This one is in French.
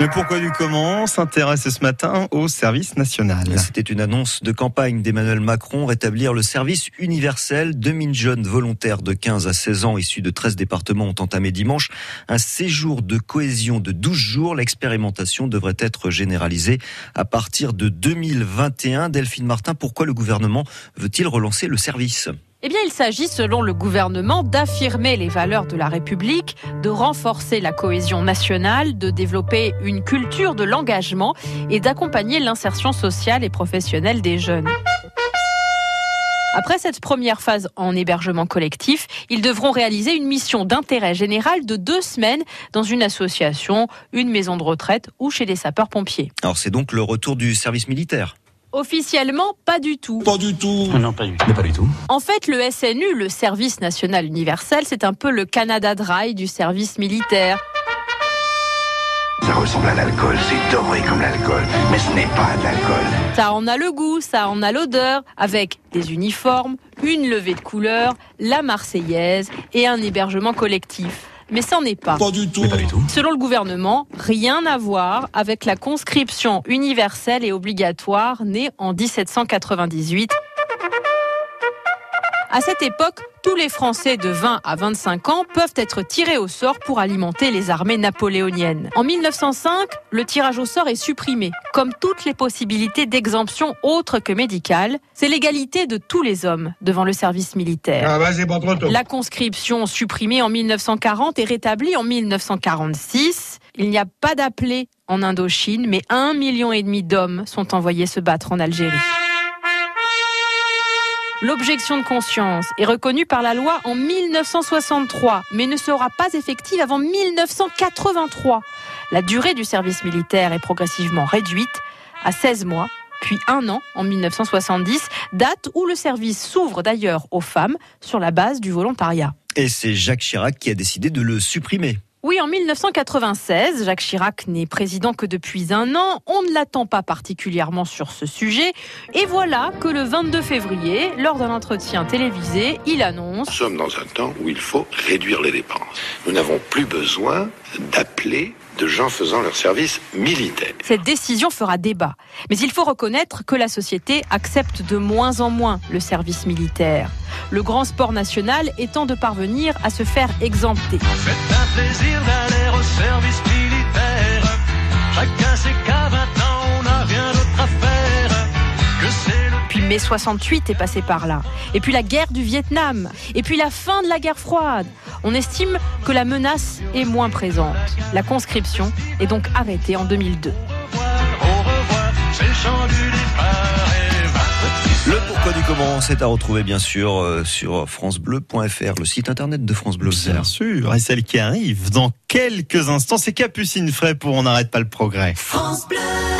Mais pourquoi du comment s'intéresse ce matin au service national C'était une annonce de campagne d'Emmanuel Macron, rétablir le service universel. 2000 jeunes volontaires de 15 à 16 ans issus de 13 départements ont entamé dimanche un séjour de cohésion de 12 jours. L'expérimentation devrait être généralisée à partir de 2021. Delphine Martin, pourquoi le gouvernement veut-il relancer le service? Eh bien, il s'agit, selon le gouvernement, d'affirmer les valeurs de la République, de renforcer la cohésion nationale, de développer une culture de l'engagement et d'accompagner l'insertion sociale et professionnelle des jeunes. Après cette première phase en hébergement collectif, ils devront réaliser une mission d'intérêt général de deux semaines dans une association, une maison de retraite ou chez les sapeurs-pompiers. Alors c'est donc le retour du service militaire Officiellement, pas du tout. Pas du tout. Ah non, pas du tout. Mais pas du tout. En fait, le SNU, le Service National Universel, c'est un peu le Canada Dry du service militaire. Ça ressemble à l'alcool, c'est doré comme l'alcool, mais ce n'est pas de l'alcool. Ça en a le goût, ça en a l'odeur, avec des uniformes, une levée de couleurs, la Marseillaise et un hébergement collectif mais ça n'en est pas. Pas du tout. Pas du tout. Selon le gouvernement, rien à voir avec la conscription universelle et obligatoire née en 1798. À cette époque, tous les Français de 20 à 25 ans peuvent être tirés au sort pour alimenter les armées napoléoniennes. En 1905, le tirage au sort est supprimé, comme toutes les possibilités d'exemption autres que médicales. C'est l'égalité de tous les hommes devant le service militaire. Ah bah trop tôt. La conscription supprimée en 1940 est rétablie en 1946. Il n'y a pas d'appelés en Indochine, mais un million et demi d'hommes sont envoyés se battre en Algérie. L'objection de conscience est reconnue par la loi en 1963, mais ne sera pas effective avant 1983. La durée du service militaire est progressivement réduite à 16 mois, puis un an en 1970, date où le service s'ouvre d'ailleurs aux femmes sur la base du volontariat. Et c'est Jacques Chirac qui a décidé de le supprimer. Oui, en 1996, Jacques Chirac n'est président que depuis un an. On ne l'attend pas particulièrement sur ce sujet. Et voilà que le 22 février, lors d'un entretien télévisé, il annonce Nous sommes dans un temps où il faut réduire les dépenses. Nous n'avons plus besoin d'appeler de gens faisant leur service militaire. Cette décision fera débat. Mais il faut reconnaître que la société accepte de moins en moins le service militaire. Le grand sport national étant de parvenir à se faire exempter. C'est un plaisir d'aller au service militaire. Chacun mai 68 est passé par là. Et puis la guerre du Vietnam. Et puis la fin de la guerre froide. On estime que la menace est moins présente. La conscription est donc arrêtée en 2002. au revoir. C'est le pourquoi du comment, c'est à retrouver bien sûr euh, sur francebleu.fr, le site internet de France Bleu. Bien sûr, et celle qui arrive dans quelques instants, c'est Capucine Fray pour On n'arrête pas le progrès.